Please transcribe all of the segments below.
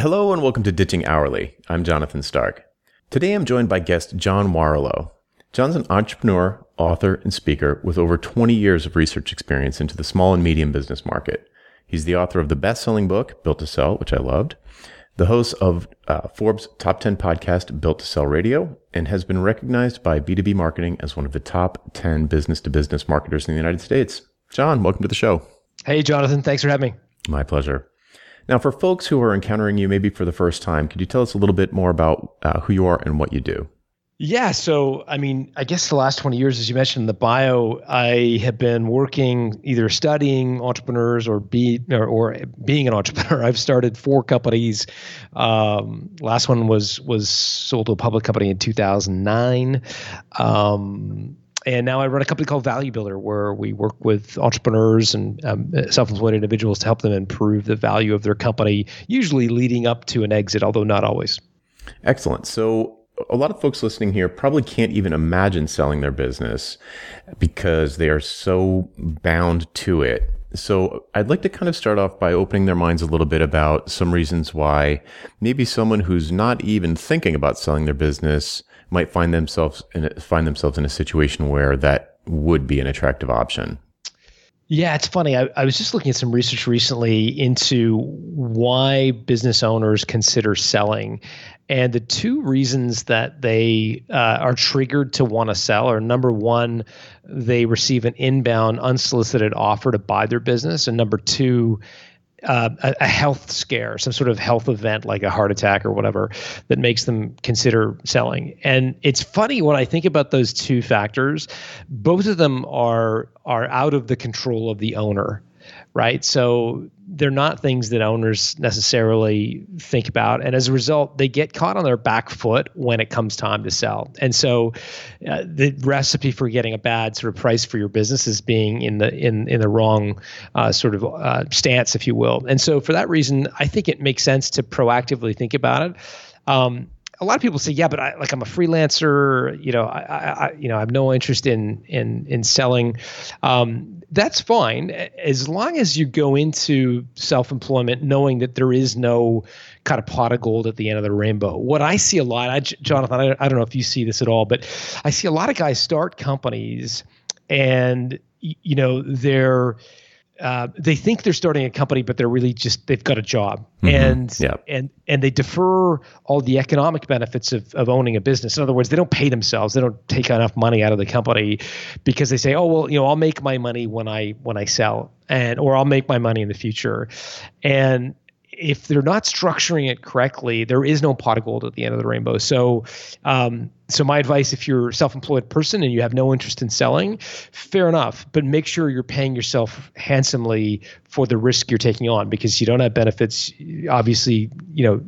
Hello and welcome to Ditching Hourly. I'm Jonathan Stark. Today I'm joined by guest John Warrillow. John's an entrepreneur, author, and speaker with over 20 years of research experience into the small and medium business market. He's the author of the best-selling book Built to Sell, which I loved, the host of uh, Forbes Top 10 podcast Built to Sell Radio, and has been recognized by B2B Marketing as one of the top 10 business-to-business marketers in the United States. John, welcome to the show. Hey, Jonathan. Thanks for having me. My pleasure. Now, for folks who are encountering you maybe for the first time, could you tell us a little bit more about uh, who you are and what you do? Yeah. So, I mean, I guess the last 20 years, as you mentioned in the bio, I have been working either studying entrepreneurs or be or, or being an entrepreneur. I've started four companies. Um, last one was was sold to a public company in 2009. Um, and now I run a company called Value Builder, where we work with entrepreneurs and um, self-employed individuals to help them improve the value of their company, usually leading up to an exit, although not always. Excellent. So a lot of folks listening here probably can't even imagine selling their business because they are so bound to it. So I'd like to kind of start off by opening their minds a little bit about some reasons why maybe someone who's not even thinking about selling their business might find themselves in a, find themselves in a situation where that would be an attractive option. Yeah, it's funny. I, I, was just looking at some research recently into why business owners consider selling. And the two reasons that they uh, are triggered to want to sell are number one, they receive an inbound unsolicited offer to buy their business. And number two, uh, a, a, health scare, some sort of health event like a heart attack or whatever that makes them consider selling. And it's funny when I think about those two factors, both of them are are out of the control of the owner right? So they're not things that owners necessarily think about. And as a result, they get caught on their back foot when it comes time to sell. And so uh, the recipe for getting a bad sort of price for your business is being in the in in the wrong uh, sort of uh, stance, if you will. And so for that reason, I think it makes sense to proactively think about it. Um, a lot of people say, yeah, but I like I'm a freelancer. You know, I, I you know I have no interest in in in selling. Um, that's fine as long as you go into self-employment knowing that there is no kind of pot of gold at the end of the rainbow. What I see a lot, I, Jonathan, I, I don't know if you see this at all, but I see a lot of guys start companies and you know they're uh, they think they're starting a company, but they're really just they've got a job, mm-hmm. and yep. and and they defer all the economic benefits of of owning a business. In other words, they don't pay themselves, they don't take enough money out of the company because they say, oh well, you know, I'll make my money when I when I sell, and or I'll make my money in the future, and if they're not structuring it correctly, there is no pot of gold at the end of the rainbow. So, um, so my advice, if you're a self-employed person and you have no interest in selling, fair enough, but make sure you're paying yourself handsomely for the risk you're taking on because you don't have benefits. Obviously, you know,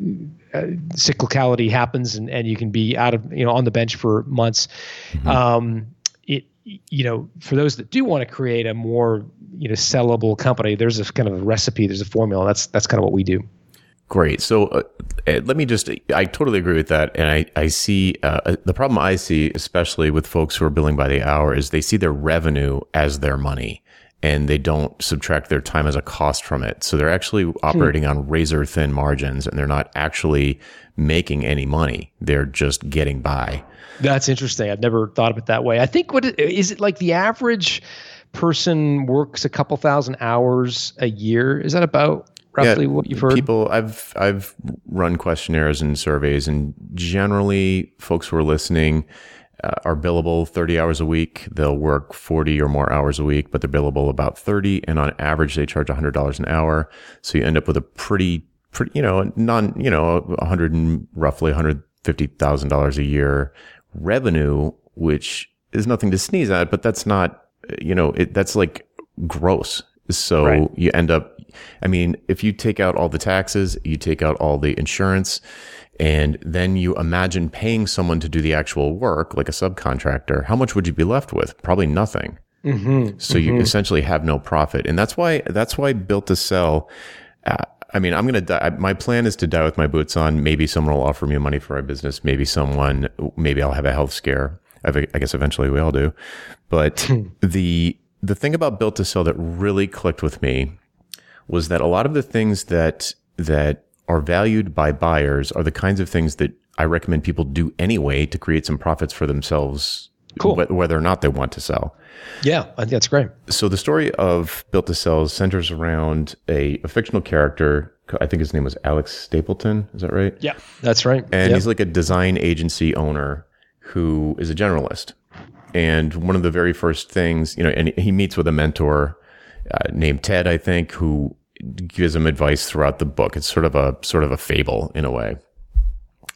uh, cyclicality happens and, and you can be out of, you know, on the bench for months. Mm-hmm. Um, it, you know, for those that do want to create a more you know sellable company, there's a kind of a recipe, there's a formula. That's that's kind of what we do. Great. So uh, eh, let me just, I totally agree with that. And I, I see uh, uh, the problem I see, especially with folks who are billing by the hour, is they see their revenue as their money and they don't subtract their time as a cost from it. So they're actually hmm. operating hmm. on razor thin margins and they're not actually making any money. They're just getting by. That's interesting. I've never thought of it that way. I think what is it like the average person works a couple thousand hours a year. Is that about roughly yeah, what you've heard? People, I've I've run questionnaires and surveys, and generally, folks who are listening uh, are billable 30 hours a week. They'll work 40 or more hours a week, but they're billable about 30, and on average, they charge $100 an hour. So you end up with a pretty, pretty, you know, non, you know, 100 and roughly 150 thousand dollars a year revenue, which is nothing to sneeze at, but that's not you know, it, that's like gross. So right. you end up, I mean, if you take out all the taxes, you take out all the insurance, and then you imagine paying someone to do the actual work, like a subcontractor, how much would you be left with? Probably nothing. Mm-hmm. So mm-hmm. you essentially have no profit, and that's why that's why built to sell. Uh, I mean, I'm gonna die. My plan is to die with my boots on. Maybe someone will offer me money for my business. Maybe someone. Maybe I'll have a health scare. I guess eventually we all do. But hmm. the the thing about built to sell that really clicked with me was that a lot of the things that that are valued by buyers are the kinds of things that I recommend people do anyway to create some profits for themselves, cool. whether or not they want to sell. Yeah, I think that's great. So the story of Built to Sell centers around a, a fictional character. I think his name was Alex Stapleton. Is that right? Yeah, that's right. And yep. he's like a design agency owner who is a generalist. And one of the very first things, you know, and he meets with a mentor uh, named Ted, I think, who gives him advice throughout the book. It's sort of a sort of a fable in a way.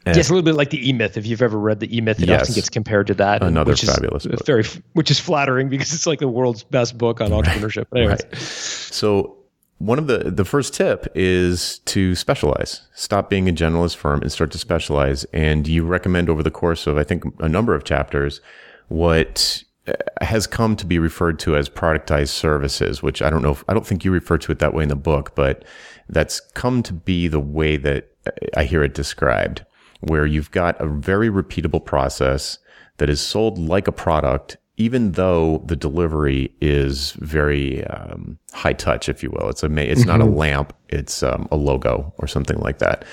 And yeah, it's a little bit like the E Myth. If you've ever read the E Myth, it yes. often gets compared to that. Another which fabulous is book. Very, which is flattering because it's like the world's best book on entrepreneurship. Right. Right. So one of the the first tip is to specialize. Stop being a generalist firm and start to specialize. And you recommend over the course of I think a number of chapters what uh, has come to be referred to as productized services, which I don't know if I don't think you refer to it that way in the book, but that's come to be the way that uh, I hear it described, where you've got a very repeatable process that is sold like a product, even though the delivery is very um, high touch, if you will. It's a it's mm-hmm. not a lamp, it's um, a logo or something like that.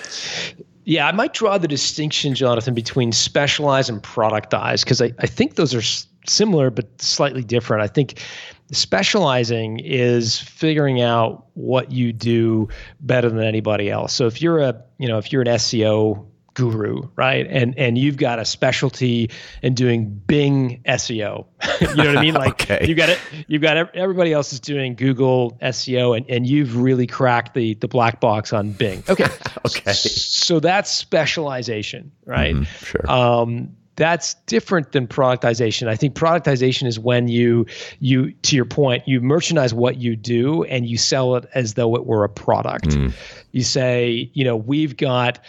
Yeah, I might draw the distinction, Jonathan, between specialized and productized because I, I think those are similar but slightly different. I think specializing is figuring out what you do better than anybody else. So if you're a, you know, if you're an SEO guru, right? And and you've got a specialty in doing Bing SEO. you know what I mean? Like okay. you got it. You've got everybody else is doing Google SEO, and and you've really cracked the the black box on Bing. Okay. okay. So that's specialization, right? Mm, sure. Um, that's different than productization. I think productization is when you you to your point, you merchandise what you do and you sell it as though it were a product. Mm. You say, you know, we've got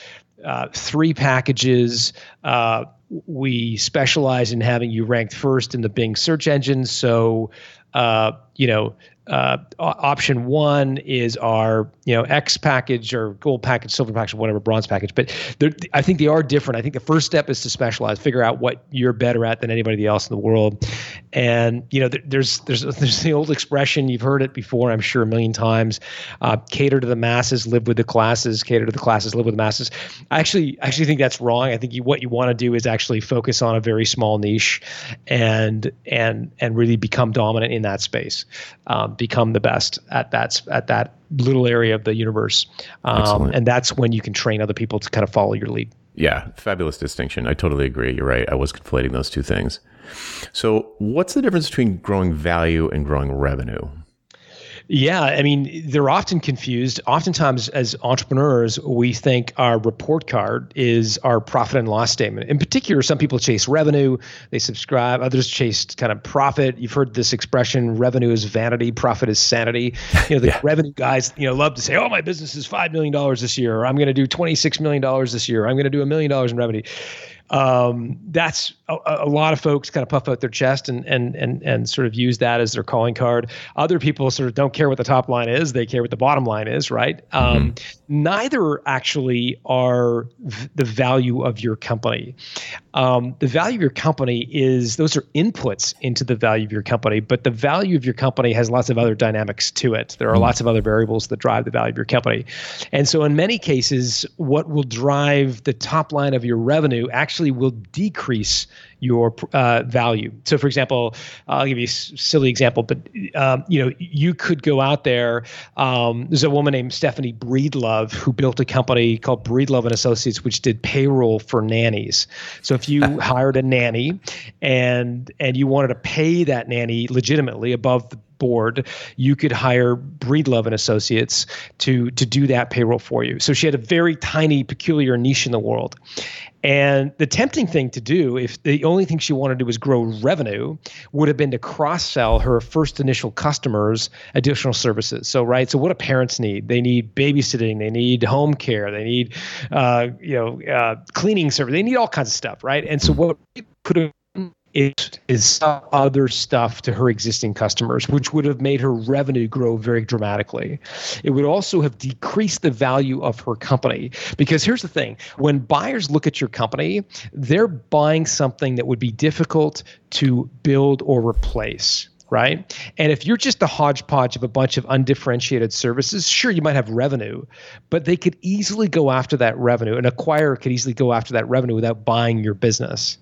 uh, three packages. Uh, we specialize in having you ranked first in the Bing search engine. So, uh, you know, uh, option one is our you know X package or gold package, silver package, whatever bronze package. But I think they are different. I think the first step is to specialize, figure out what you're better at than anybody else in the world. And you know, there's there's there's the old expression you've heard it before, I'm sure a million times. Uh, cater to the masses, live with the classes. Cater to the classes, live with the masses. I actually actually think that's wrong. I think you, what you want to do is actually focus on a very small niche, and and and really become dominant in that space. Um, become the best at that at that little area of the universe, um, and that's when you can train other people to kind of follow your lead. Yeah, fabulous distinction. I totally agree. You're right. I was conflating those two things. So, what's the difference between growing value and growing revenue? Yeah, I mean, they're often confused. Oftentimes, as entrepreneurs, we think our report card is our profit and loss statement. In particular, some people chase revenue, they subscribe, others chase kind of profit. You've heard this expression revenue is vanity, profit is sanity. You know, the yeah. revenue guys, you know, love to say, oh, my business is $5 million this year, or I'm going to do $26 million this year, or, I'm going to do a million dollars in revenue um, that's a, a, lot of folks kind of puff out their chest and and and and sort of use that as their calling card. Other people sort of don't care what the top line is; they care what the bottom line is, right? Mm-hmm. Um, neither actually are v- the value of your company. Um, the value of your company is those are inputs into the value of your company, but the value of your company has lots of other dynamics to it. There are mm-hmm. lots of other variables that drive the value of your company, and so in many cases, what will drive the top line of your revenue actually will decrease your uh, value. So, for example, I'll give you a silly example, but um, you know, you could go out there. Um, there's a woman named Stephanie Breedlove who built a company called Breedlove and Associates, which did payroll for nannies. So, if you hired a nanny and and you wanted to pay that nanny legitimately above the board, you could hire Breedlove and Associates to to do that payroll for you. So she had a very tiny, peculiar niche in the world. And the tempting thing to do, if the only thing she wanted to do was grow revenue, would have been to cross sell her first initial customers additional services. So, right, so what do parents need? They need babysitting, they need home care, they need, uh, you know, uh, cleaning service, they need all kinds of stuff, right? And so, what could have is is other stuff to her existing customers, which would have made her revenue grow very dramatically. It would also have decreased the value of her company. Because here's the thing when buyers look at your company, they're buying something that would be difficult to build or replace right? And if you're just a hodgepodge of a bunch of undifferentiated services, sure, you might have revenue, but they could easily go after that revenue. An acquirer could easily go after that revenue without buying your business.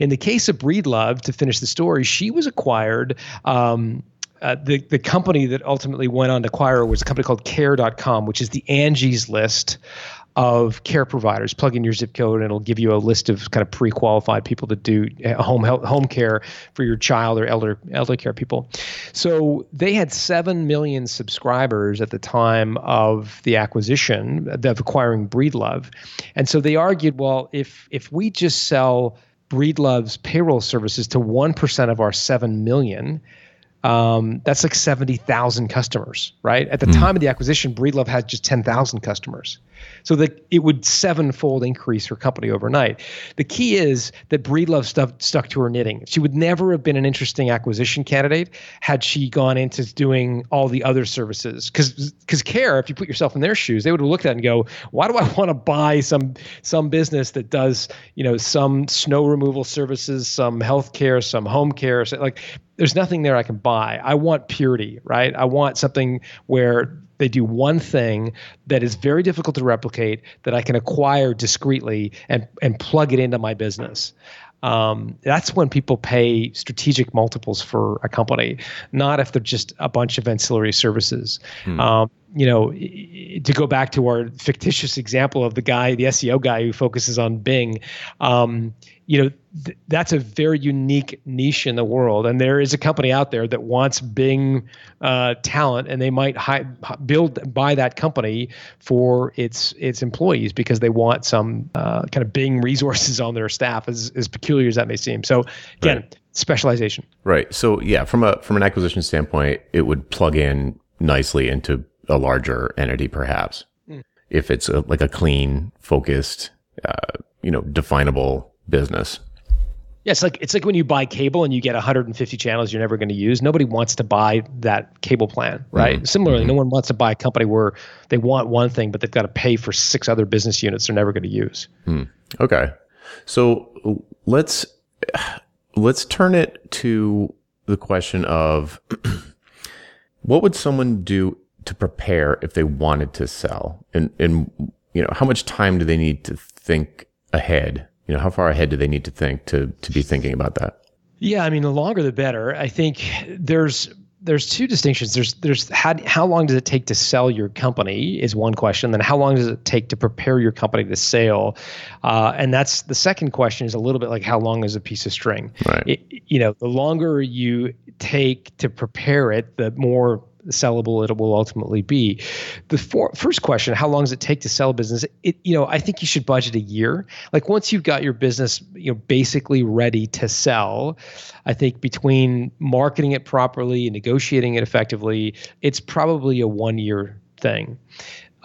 In the case of Breedlove, to finish the story, she was acquired. Um, uh, the the company that ultimately went on to acquire was a company called Care.com, which is the Angie's List of care providers. Plug in your zip code, and it'll give you a list of kind of pre-qualified people to do uh, home health, home care for your child or elder elder care people. So they had seven million subscribers at the time of the acquisition of acquiring Breedlove, and so they argued, well, if if we just sell Breedlove's payroll services to one percent of our seven million um, that's like 70,000 customers, right? At the mm. time of the acquisition, Breedlove had just 10,000 customers. So that it would sevenfold increase her company overnight. The key is that Breedlove stuff stuck to her knitting. She would never have been an interesting acquisition candidate had she gone into doing all the other services. Because because Care, if you put yourself in their shoes, they would have looked at it and go, why do I want to buy some some business that does you know some snow removal services, some healthcare, some home care, so like there's nothing there I can buy. I want purity, right? I want something where they do one thing that is very difficult to replicate that I can acquire discreetly and and plug it into my business. Um, that's when people pay strategic multiples for a company, not if they're just a bunch of ancillary services. Hmm. Um, you know, to go back to our fictitious example of the guy, the SEO guy who focuses on Bing, um, you know, th- that's a very unique niche in the world. And there is a company out there that wants Bing uh, talent, and they might hi- build buy that company for its its employees because they want some uh, kind of Bing resources on their staff, as as peculiar as that may seem. So again, right. specialization. Right. So yeah, from a from an acquisition standpoint, it would plug in nicely into a larger entity, perhaps, mm. if it's a, like a clean, focused, uh, you know, definable business. Yeah, it's like it's like when you buy cable and you get 150 channels you're never going to use. Nobody wants to buy that cable plan, right? Mm-hmm. Similarly, mm-hmm. no one wants to buy a company where they want one thing, but they've got to pay for six other business units they're never going to use. Hmm. Okay, so let's let's turn it to the question of what would someone do to prepare if they wanted to sell, and and you know how much time do they need to think ahead you know, how far ahead do they need to think to to be thinking about that? Yeah, I mean, the longer the better. I think there's there's two distinctions. There's there's how how long does it take to sell your company is one question. Then how long does it take to prepare your company to sale? Uh, and that's the second question is a little bit like how long is a piece of string? Right. It, you know, the longer you take to prepare it, the more sellable it will ultimately be. The for, first question, how long does it take to sell a business? It, you know, I think you should budget a year. Like once you've got your business, you know, basically ready to sell, I think between marketing it properly and negotiating it effectively, it's probably a one year thing.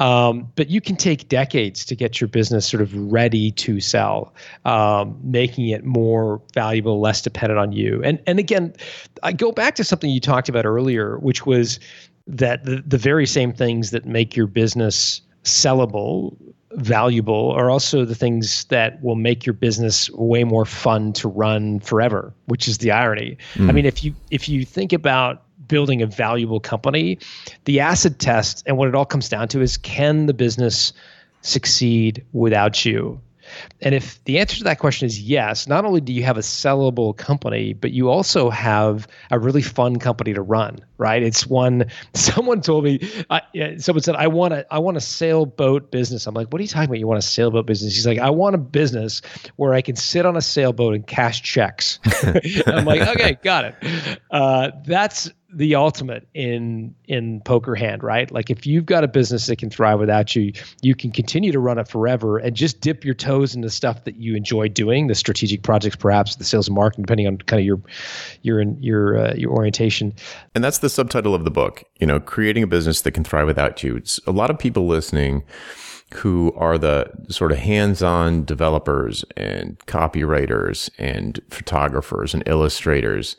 Um, but you can take decades to get your business sort of ready to sell, um, making it more valuable, less dependent on you. And and again, I go back to something you talked about earlier, which was that the, the very same things that make your business sellable valuable are also the things that will make your business way more fun to run forever which is the irony mm. i mean if you if you think about building a valuable company, the acid test and what it all comes down to is can the business succeed without you? And if the answer to that question is yes, not only do you have a sellable company, but you also have a really fun company to run, right? It's one. Someone told me, uh, someone said, "I want a, I want a sailboat business." I'm like, "What are you talking about? You want a sailboat business?" He's like, "I want a business where I can sit on a sailboat and cash checks." I'm like, "Okay, got it." Uh, that's the ultimate in in poker hand, right? Like if you've got a business that can thrive without you, you can continue to run it forever and just dip your toes into stuff that you enjoy doing, the strategic projects, perhaps the sales and marketing, depending on kind of your your your uh, your orientation. And that's the subtitle of the book. You know, creating a business that can thrive without you. It's a lot of people listening who are the sort of hands-on developers and copywriters and photographers and illustrators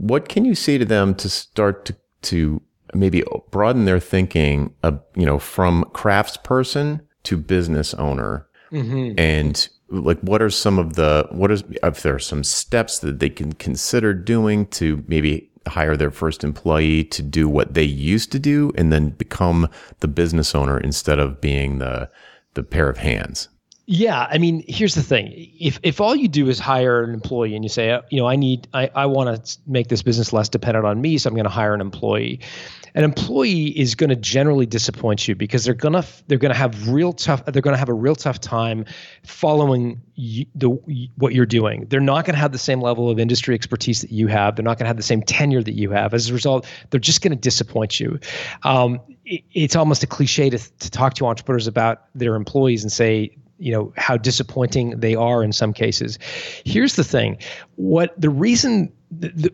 what can you say to them to start to, to maybe broaden their thinking, uh, you know, from craftsperson to business owner? Mm-hmm. And like, what are some of the, what is, if there are some steps that they can consider doing to maybe hire their first employee to do what they used to do and then become the business owner instead of being the the pair of hands. Yeah, I mean, here's the thing: if if all you do is hire an employee and you say, uh, you know, I need, I, I want to make this business less dependent on me, so I'm going to hire an employee. An employee is going to generally disappoint you because they're gonna they're gonna have real tough they're gonna have a real tough time following you, the what you're doing. They're not going to have the same level of industry expertise that you have. They're not going to have the same tenure that you have. As a result, they're just going to disappoint you. Um, it, it's almost a cliche to to talk to entrepreneurs about their employees and say you know how disappointing they are in some cases. Here's the thing: what the reason the, the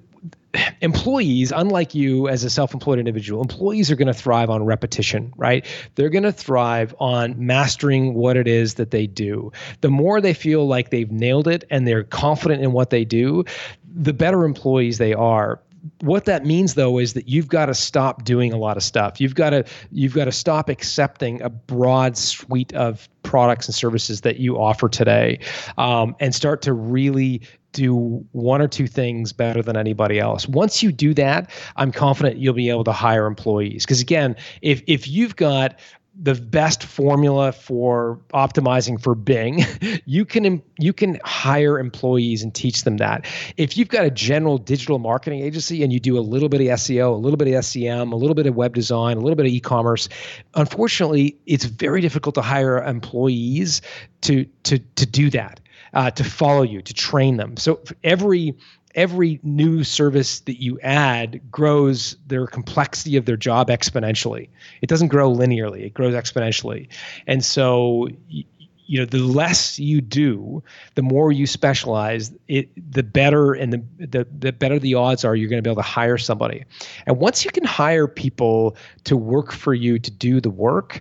employees unlike you as a self-employed individual employees are going to thrive on repetition right? They're going to thrive on mastering what it is that they do. The more they feel like they've nailed it and they're confident in what they do the better employees they are what that means though is that you've got to stop doing a lot of stuff you've got to you've got to stop accepting a broad suite of products and services that you offer today um, and start to really do one or two things better than anybody else. Once you do that, I'm confident you'll be able to hire employees. Because again, if if you've got the best formula for optimizing for Bing, you can you can hire employees and teach them that. If you've got a general digital marketing agency and you do a little bit of SEO, a little bit of SEM, a little bit of web design, a little bit of e-commerce, unfortunately, it's very difficult to hire employees to to to do that. Uh, to follow you, to train them. So every every new service that you add grows their complexity of their job exponentially. It doesn't grow linearly, it grows exponentially. And so you know the less you do the more you specialize it the better and the, the the better the odds are you're going to be able to hire somebody and once you can hire people to work for you to do the work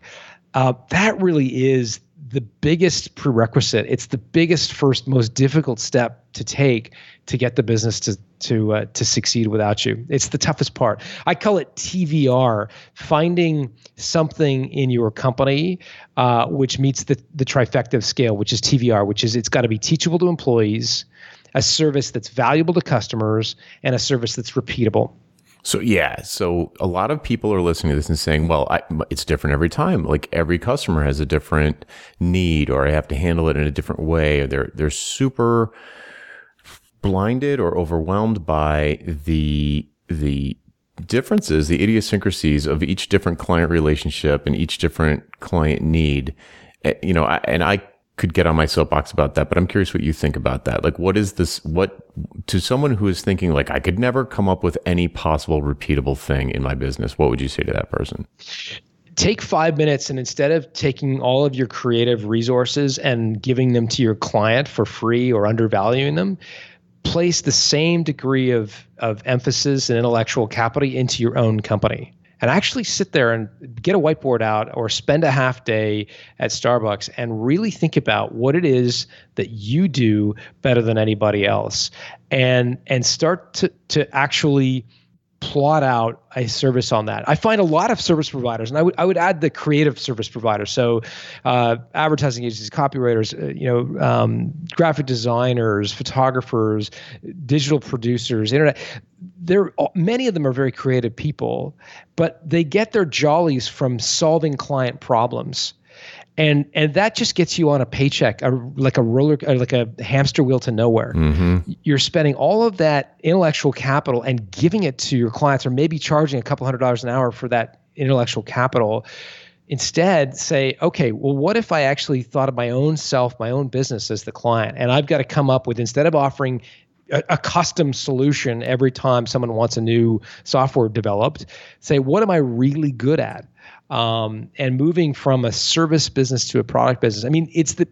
uh, that really is the biggest prerequisite. It's the biggest, first, most difficult step to take to get the business to to uh, to succeed without you. It's the toughest part. I call it TVR, finding something in your company uh, which meets the the trifecta of scale, which is TVR, which is it's got to be teachable to employees, a service that's valuable to customers, and a service that's repeatable. So yeah, so a lot of people are listening to this and saying, "Well, I, it's different every time. Like every customer has a different need, or I have to handle it in a different way." Or they're they're super blinded or overwhelmed by the the differences, the idiosyncrasies of each different client relationship and each different client need. Eh, you know, and I could get on my soapbox about that, but I'm curious what you think about that. Like, what is this? What to someone who is thinking like I could never come up with any possible repeatable thing in my business? What would you say to that person? Take five minutes and instead of taking all of your creative resources and giving them to your client for free or undervaluing them, place the same degree of, of emphasis and intellectual capital into your own company and actually sit there and get a whiteboard out or spend a half day at Starbucks and really think about what it is that you do better than anybody else and and start to to actually plot out a service on that. I find a lot of service providers, and I would I would add the creative service providers. So, uh, advertising agencies, copywriters, uh, you know, um, graphic designers, photographers, digital producers, internet. There, many of them are very creative people, but they get their jollies from solving client problems and and that just gets you on a paycheck, a, like a roller, uh, like a hamster wheel to nowhere. Mm-hmm. You're spending all of that intellectual capital and giving it to your clients, or maybe charging a couple hundred dollars an hour for that intellectual capital. Instead, say, okay, well, what if I actually thought of my own self, my own business as the client, and I've got to come up with instead of offering a, a, custom solution every time someone wants a new software developed. Say, what am I really good at? um, and moving from a service business to a product business. I mean, it's the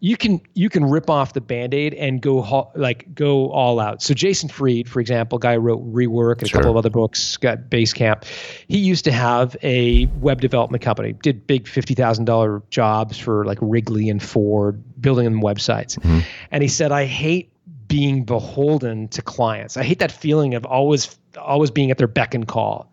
you can you can rip off the band-aid and go ho- like go all out so jason fried for example guy wrote rework and sure. a couple of other books got basecamp he used to have a web development company did big $50000 jobs for like wrigley and ford building them websites mm-hmm. and he said i hate being beholden to clients i hate that feeling of always always being at their beck and call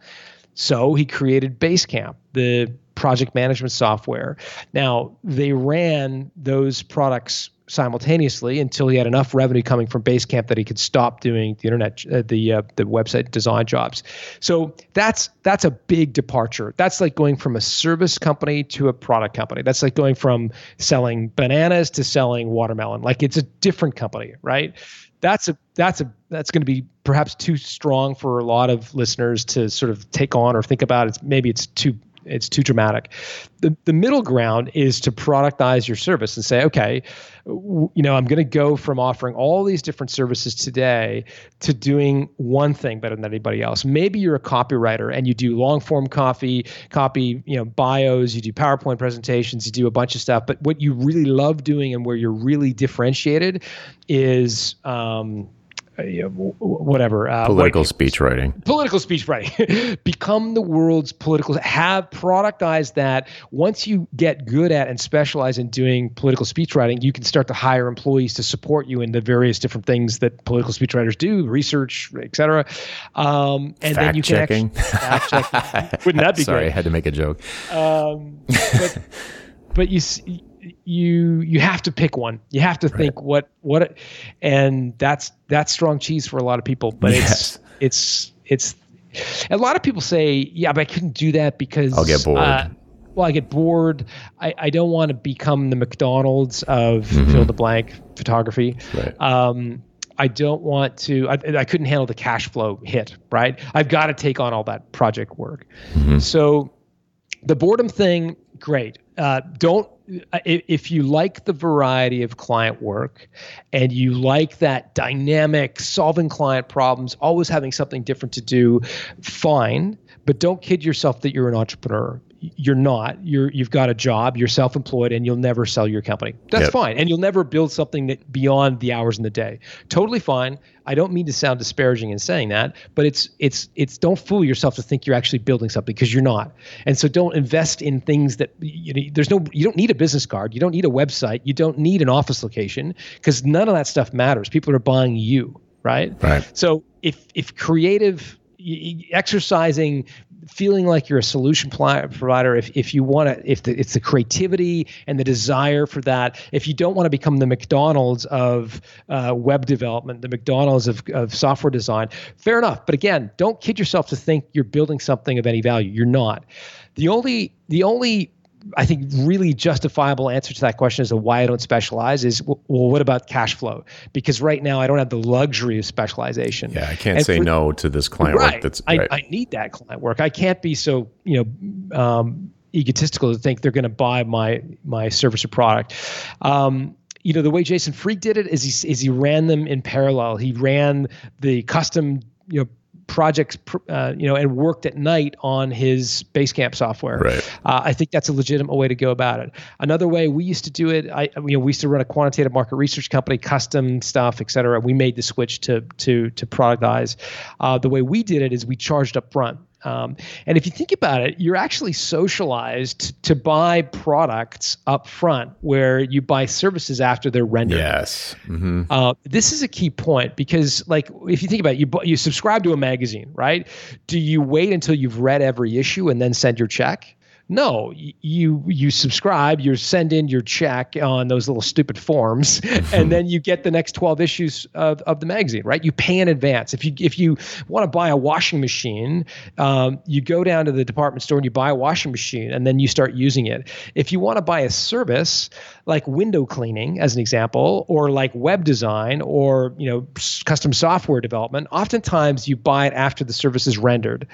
so he created Basecamp, the project management software. Now, they ran those products simultaneously until he had enough revenue coming from Basecamp that he could stop doing the internet, uh, the uh, the website design jobs. So that's that's a big departure. That's like going from a service company to a product company. That's like going from selling bananas to selling watermelon. Like it's a different company, right? That's a that's a that's going to be perhaps too strong for a lot of listeners to sort of take on or think about. It's maybe it's too it's too dramatic. The the middle ground is to productize your service and say, okay, you know, I'm going to go from offering all these different services today to doing one thing better than anybody else. Maybe you're a copywriter and you do long form copy, copy, you know, bios, you do PowerPoint presentations, you do a bunch of stuff. But what you really love doing and where you're really differentiated is um, uh, whatever uh, political what, speech writing. Political speech writing. Become the world's political have productized that. Once you get good at and specialize in doing political speech writing you can start to hire employees to support you in the various different things that political speech writers do research etc um, and fact then you checking. can actually fact checking. Wouldn't that be sorry great? i had to make a joke. Um, but, but you you you have to pick one. You have to right. think what what, and that's that's strong cheese for a lot of people. But yes. it's it's it's a lot of people say, yeah, but I couldn't do that because I'll get bored. Uh, well, I get bored. I, I don't want to become the McDonald's of mm-hmm. fill the blank photography. Right. Um, I don't want to. I, I, couldn't handle the cash flow hit. Right. I've got to take on all that project work. Mm-hmm. So the boredom thing, great. Uh, don't if you like the variety of client work and you like that dynamic solving client problems always having something different to do fine. But don't kid yourself that you're an entrepreneur you're not. You're you've got a job you're self-employed and you'll never sell your company. That's yep. fine. And you'll never build something that beyond the hours in the day. Totally fine. I don't mean to sound disparaging in saying that but it's it's it's don't fool yourself to think you're actually building something because you're not. And so don't invest in things that you know, there's no you don't need a business card. You don't need a website. You don't need an office location because none of that stuff matters. People are buying you right? Right. So if if creative exercising feeling like you're a solution provider if, if you want to if the, it's the creativity and the desire for that if you don't want to become the mcdonald's of uh, web development the mcdonald's of, of software design fair enough. But again don't kid yourself to think you're building something of any value. You're not. The only the only I think really justifiable answer to that question as to why I don't specialize is well, what about cash flow? Because right now I don't have the luxury of specialization. Yeah, I can't and say for, no to this client right, work. That's right. I, I need that client work. I can't be so you know um, egotistical to think they're going to buy my my service or product. Um, you know the way Jason Fried did it is he is he ran them in parallel. He ran the custom you know projects, uh, you know, and worked at night on his Basecamp software. Right. Uh, I think that's a legitimate way to go about it. Another way we used to do it, I, you know, we used to run a quantitative market research company, custom stuff, et cetera. We made the switch to to to productize. Uh, the way we did it is we charged up front. Um, and if you think about it, you're actually socialized to buy products up front where you buy services after they're rendered. Yes. Mm-hmm. Uh, this is a key point because, like, if you think about it, you, you subscribe to a magazine, right? Do you wait until you've read every issue and then send your check? No, you you subscribe, you send in your check on those little stupid forms, and then you get the next twelve issues of, of the magazine. Right? You pay in advance. If you if you want to buy a washing machine, um, you go down to the department store and you buy a washing machine, and then you start using it. If you want to buy a service like window cleaning, as an example, or like web design, or you know custom software development, oftentimes you buy it after the service is rendered.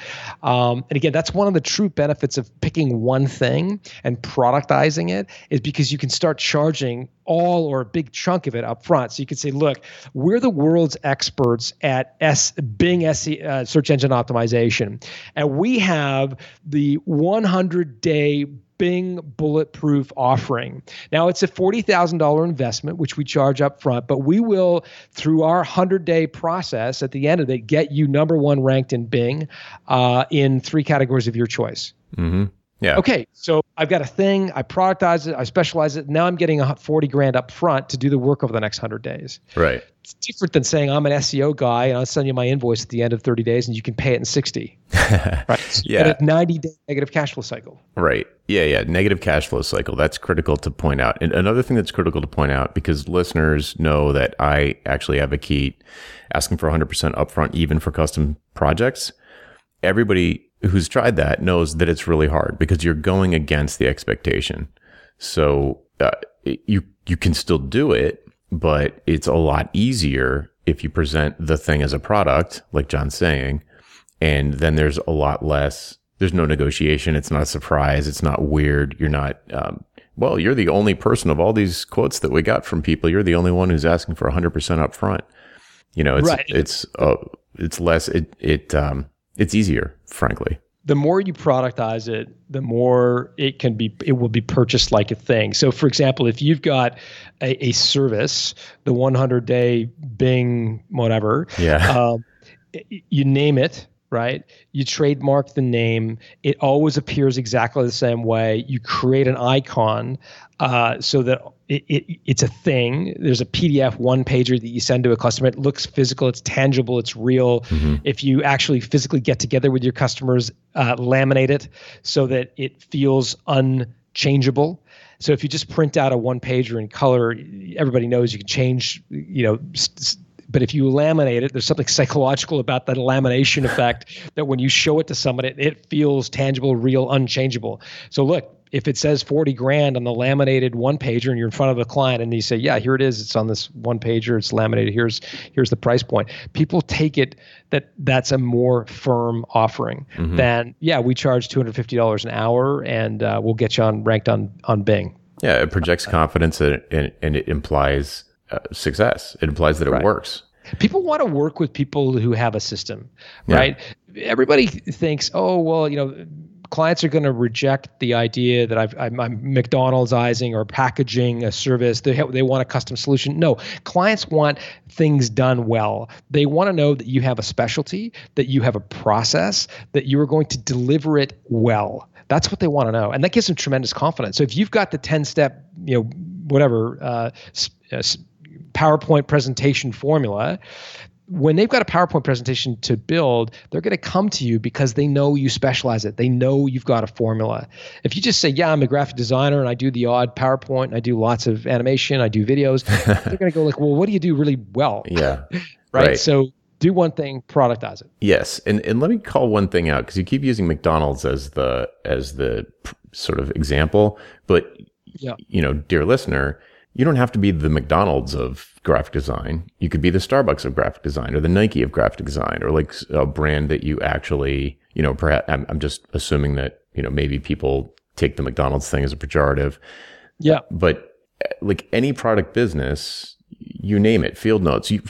Um, and again, that's one of the true benefits of picking one thing and productizing it is because you can start charging all or a big chunk of it up front. So you can say, look, we're the world's experts at S, Bing SE, uh, search engine optimization, and we have the 100 day Bing bulletproof offering. Now it's a $40,000 investment, which we charge up front, but we will, through our 100 day process at the end of it, get you number one ranked in Bing uh, in three categories of your choice. Mm-hmm. Yeah. Okay. So I've got a thing, I productize it, I specialize it. Now I'm getting a 40 grand up front to do the work over the next 100 days. Right. It's different than saying I'm an SEO guy and I'll send you my invoice at the end of 30 days and you can pay it in 60. right. yeah. But 90 day negative cash flow cycle. Right. Yeah. Yeah. Negative cash flow cycle. That's critical to point out. And another thing that's critical to point out because listeners know that I actually advocate asking for 100% upfront, even for custom projects. Everybody who's tried that knows that it's really hard because you're going against the expectation. So uh, you you can still do it, but it's a lot easier if you present the thing as a product, like John's saying, and then there's a lot less. There's no negotiation. It's not a surprise. It's not weird. You're not. Um, well, you're the only person of all these quotes that we got from people. You're the only one who's asking for 100% up front. You know, it's right. it's uh, it's less. It it um, it's easier, frankly the more you productize it, the more it can be it will be purchased like a thing. So for example, if you've got a, a service, the 100 day Bing whatever, yeah. Um, you name it, right? You trademark the name. It always appears exactly the same way. You create an icon uh, so that it, it, it's a thing. There's a PDF one pager that you send to a customer. It looks physical, it's tangible, it's real. Mm-hmm. If you actually physically get together with your customers, uh, laminate it so that it feels unchangeable. So if you just print out a one pager in color, everybody knows you can change, you know, st- but if you laminate it, there's something psychological about that lamination effect that when you show it to someone, it, it feels tangible, real, unchangeable. So look, if it says 40 grand on the laminated one pager and you're in front of a client and you say, yeah, here it is. It's on this one pager. It's laminated. Here's, here's the price point. People take it that that's a more firm offering mm-hmm. than, yeah, we charge $250 an hour and uh, we'll get you on ranked on, on Bing. Yeah. It projects confidence and, and, and it implies uh, success. It implies that it right. works. People want to work with people who have a system, right? Everybody thinks, oh, well, you know, clients are going to reject the idea that i am McDonald'sizing or packaging a service. They, they want a custom solution. No, clients want things done well. They want to know that you have a specialty, that you have a process, that you are going to deliver it well. That's what they want to know, and that gives them tremendous confidence. So if you've got the ten step, you know, whatever uh, uh PowerPoint presentation formula, when they've got a PowerPoint presentation to build, they're going to come to you because they know you specialize it. They know you've got a formula. If you just say, "Yeah, I'm a graphic designer and I do the odd PowerPoint and I do lots of animation, I do videos," they're going to go like, "Well, what do you do really well?" Yeah. right? right? So do one thing, productize it. Yes, and and let me call one thing out because you keep using McDonald's as the as the sort of example, but yeah. you know, dear listener, you don't have to be the McDonald's of graphic design. You could be the Starbucks of graphic design or the Nike of graphic design or like a brand that you actually, you know, perhaps I'm, I'm just assuming that, you know, maybe people take the McDonald's thing as a pejorative. Yeah. But eh, like any product business, you name it, field notes, you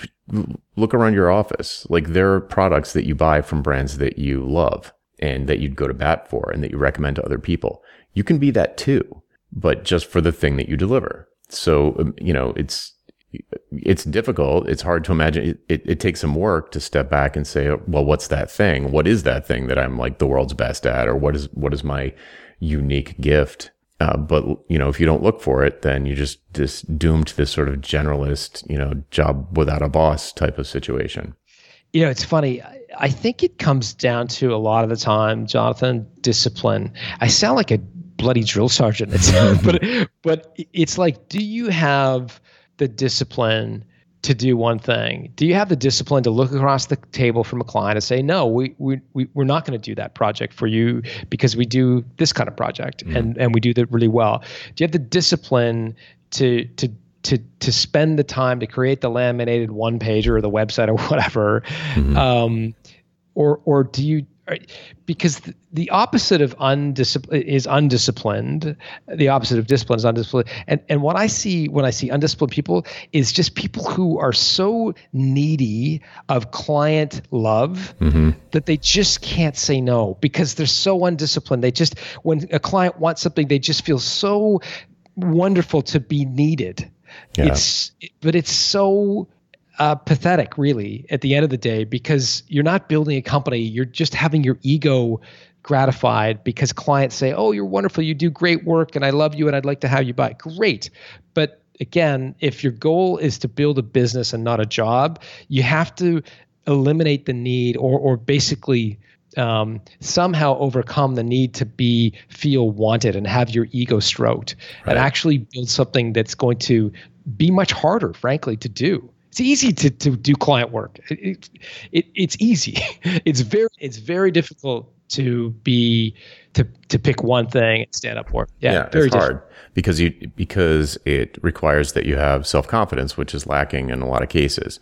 look around your office. Like there are products that you buy from brands that you love and that you'd go to bat for and that you recommend to other people. You can be that too, but just for the thing that you deliver. So, um, you know, it's, it's difficult. It's hard to imagine. It, it, it, takes some work to step back and say, well, what's that thing? What is that thing that I'm like the world's best at? Or what is, what is my unique gift? Uh, but you know, if you don't look for it, then you just just doomed to this sort of generalist, you know, job without a boss type of situation. You know, it's funny. I think it comes down to a lot of the time, Jonathan, discipline. I sound like a bloody drill sergeant. It's, but but it's like, do you have the discipline to do one thing? Do you have the discipline to look across the table from a client and say, no, we we, we we're not going to do that project for you because we do this kind of project mm and and we do that really well. Do you have the discipline to to to to spend the time to create the laminated one page or the website or whatever mm-hmm. um, or or do you because the opposite of undisciplined is undisciplined. The opposite of discipline is undisciplined. And and what I see when I see undisciplined people is just people who are so needy of client love mm-hmm. that they just can't say no because they're so undisciplined. They just when a client wants something, they just feel so wonderful to be needed. Yeah. It's but it's so uh, pathetic, really, at the end of the day, because you're not building a company. You're just having your ego gratified because clients say, "Oh, you're wonderful. You do great work and I love you and I'd like to have you buy." Great. But again, if your goal is to build a business and not a job, you have to eliminate the need or or basically um, somehow overcome the need to be feel wanted and have your ego stroked right. and actually build something that's going to be much harder frankly to do it's easy to, to do client work it, it, it's easy it's very it's very difficult to be to to pick one thing and stand up for. Yeah, yeah very it's hard because you because it requires that you have self confidence, which is lacking in a lot of cases.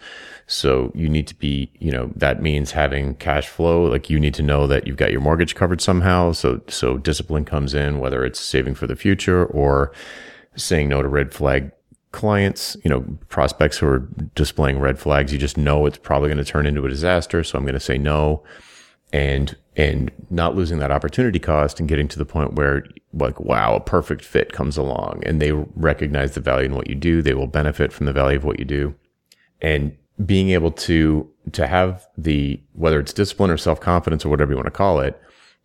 So you need to be, you know, that means having cash flow. Like you need to know that you've got your mortgage covered somehow. So so discipline comes in, whether it's saving for the future or saying no to red flag clients, you know, prospects who are displaying red flags. You just know it's probably going to turn into a disaster. So I'm going to say no and and not losing that opportunity cost and getting to the point where like wow a perfect fit comes along and they recognize the value in what you do they will benefit from the value of what you do and being able to to have the whether it's discipline or self-confidence or whatever you want to call it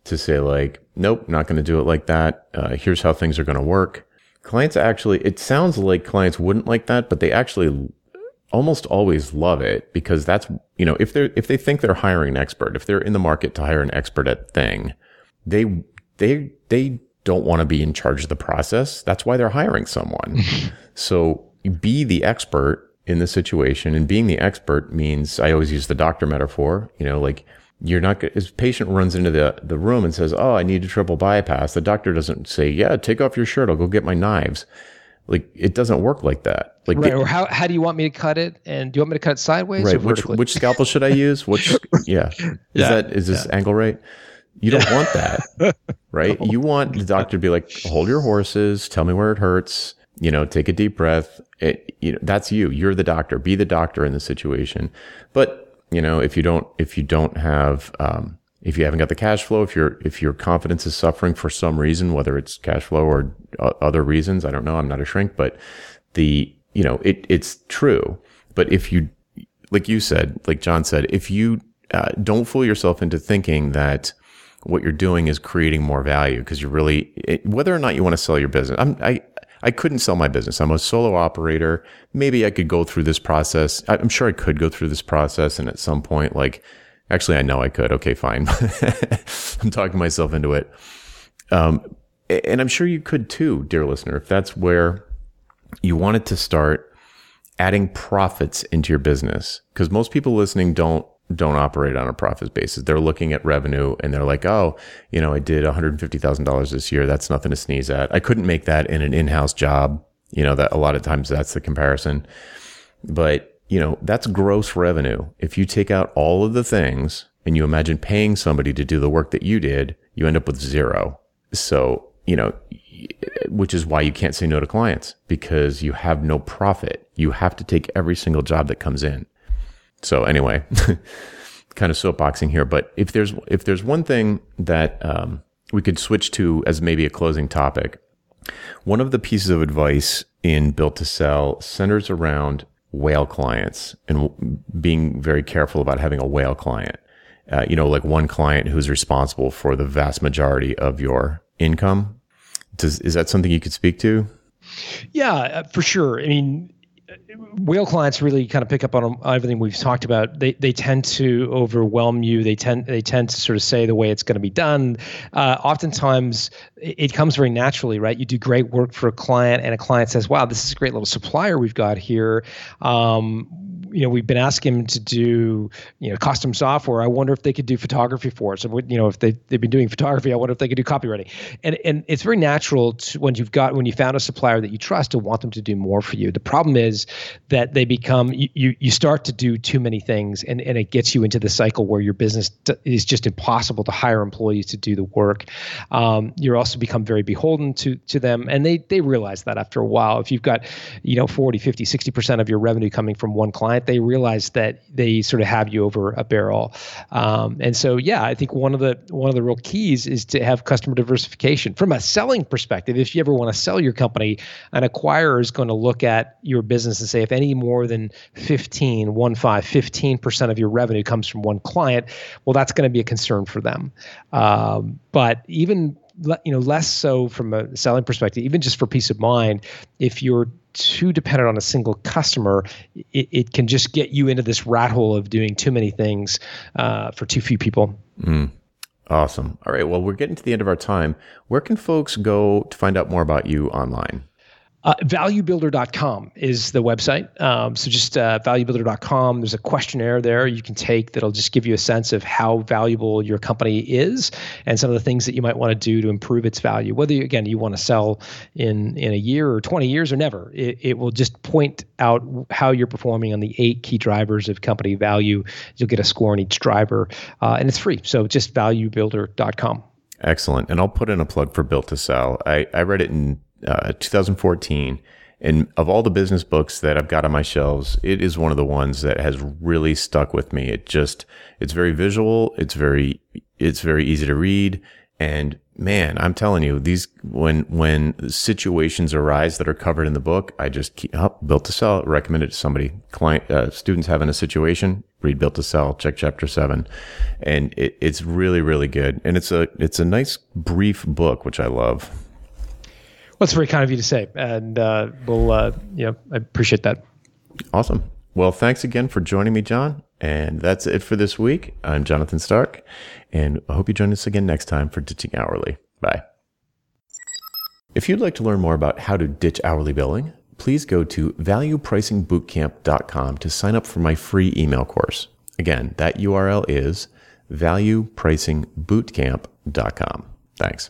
to say like nope not going to do it like that uh, here's how things are going to work clients actually it sounds like clients wouldn't like that but they actually almost always love it because that's you know if they're if they think they're hiring an expert if they're in the market to hire an expert at thing they they they don't want to be in charge of the process. That's why they're hiring someone. So be the expert in the situation and being the expert means i always use the doctor metaphor you know like you're not as patient runs into the the room and says oh i need a triple bypass the doctor doesn't say yeah take off your shirt i'll go get my knives like it doesn't work like that. Like right, or how how do you want me to cut it? And do you want me to cut it sideways right. Which which scalpel should I use? Which yeah. Is yeah. that is this yeah. angle right? You don't want that. Right? No. You want the doctor to be like, hold your horses, tell me where it hurts, you know, take a deep breath. It, you know, that's you. You're the doctor. Be the doctor in the situation. But, you know, if you don't if you don't have um if you haven't got the cash flow, if your if your confidence is suffering for some reason, whether it's cash flow or other reasons, I don't know. I'm not a shrink, but the you know it it's true. But if you like you said, like John said, if you uh, don't fool yourself into thinking that what you're doing is creating more value because you're really it, whether or not you want to sell your business. I'm, I I couldn't sell my business. I'm a solo operator. Maybe I could go through this process. I'm sure I could go through this process and at some point like Actually, I know I could. Okay, fine. I'm talking myself into it. Um, and I'm sure you could too, dear listener, if that's where you wanted to start adding profits into your business. Because most people listening don't don't operate on a profit basis. They're looking at revenue and they're like, oh, you know, I did $150,000 this year. That's nothing to sneeze at. I couldn't make that in an in-house job. You know, that a lot of times that's the comparison. But you know, that's gross revenue. If you take out all of the things and you imagine paying somebody to do the work that you did, you end up with zero. So, you know, which is why you can't say no to clients because you have no profit. You have to take every single job that comes in. So anyway, kind of soapboxing here, but if there's, if there's one thing that, um, we could switch to as maybe a closing topic, one of the pieces of advice in built to sell centers around whale clients and being very careful about having a whale client. Uh, you know, like one client who's responsible for the vast majority of your income. Does, is that something you could speak to? Yeah, uh, for sure. I mean, whale clients really kind of pick up on everything we've talked about. They they tend to overwhelm you. They tend they tend to sort of say the way it's going to be done. Uh, oftentimes, it, it comes very naturally, right? You do great work for a client, and a client says, "Wow, this is a great little supplier we've got here." Um, you know, we've been asking them to do, you know, custom software. I wonder if they could do photography for us. And you know, if they they've been doing photography, I wonder if they could do copywriting. And and it's very natural to, when you've got when you found a supplier that you trust to want them to do more for you. The problem is that they become you you start to do too many things, and and it gets you into the cycle where your business is just impossible to hire employees to do the work. Um, you're also become very beholden to to them, and they they realize that after a while. If you've got you know 40, 50, 60 percent of your revenue coming from one client they realize that they sort of have you over a barrel. Um, and so, yeah, I think one of the one of the real keys is to have customer diversification from a selling perspective. If you ever want to sell your company, an acquirer is going to look at your business and say, if any more than 15, one five, 15 percent of your revenue comes from one client, well, that's going to be a concern for them. Um, but even you know less so from a selling perspective even just for peace of mind if you're too dependent on a single customer it, it can just get you into this rat hole of doing too many things uh, for too few people. Mm. awesome. All right. Well we're getting to the end of our time. Where can folks go to find out more about you online uh, valuebuilder.com is the website. Um, so just uh, valuebuilder.com. There's a questionnaire there you can take that'll just give you a sense of how valuable your company is and some of the things that you might want to do to improve its value. Whether, you, again, you want to sell in, in a year or 20 years or never, it, it will just point out how you're performing on the eight key drivers of company value. You'll get a score on each driver, uh, and it's free. So just valuebuilder.com. Excellent. And I'll put in a plug for Built to Sell. I, I read it in uh, 2014. And of all the business books that I've got on my shelves, it is one of the ones that has really stuck with me. It just, it's very visual. It's very, it's very easy to read. And man, I'm telling you, these, when, when situations arise that are covered in the book, I just keep up oh, built to sell, recommend it to somebody, client, uh, students having a situation, read built to sell, check chapter seven. And it, it's really, really good. And it's a, it's a nice brief book, which I love. Well, it's very kind of you to say, and uh, we'll, uh, know, I appreciate that. Awesome. Well, thanks again for joining me, John. And that's it for this week. I'm Jonathan Stark, and I hope you join us again next time for Ditching Hourly. Bye. If you'd like to learn more about how to ditch hourly billing, please go to valuepricingbootcamp.com to sign up for my free email course. Again, that URL is valuepricingbootcamp.com. Thanks.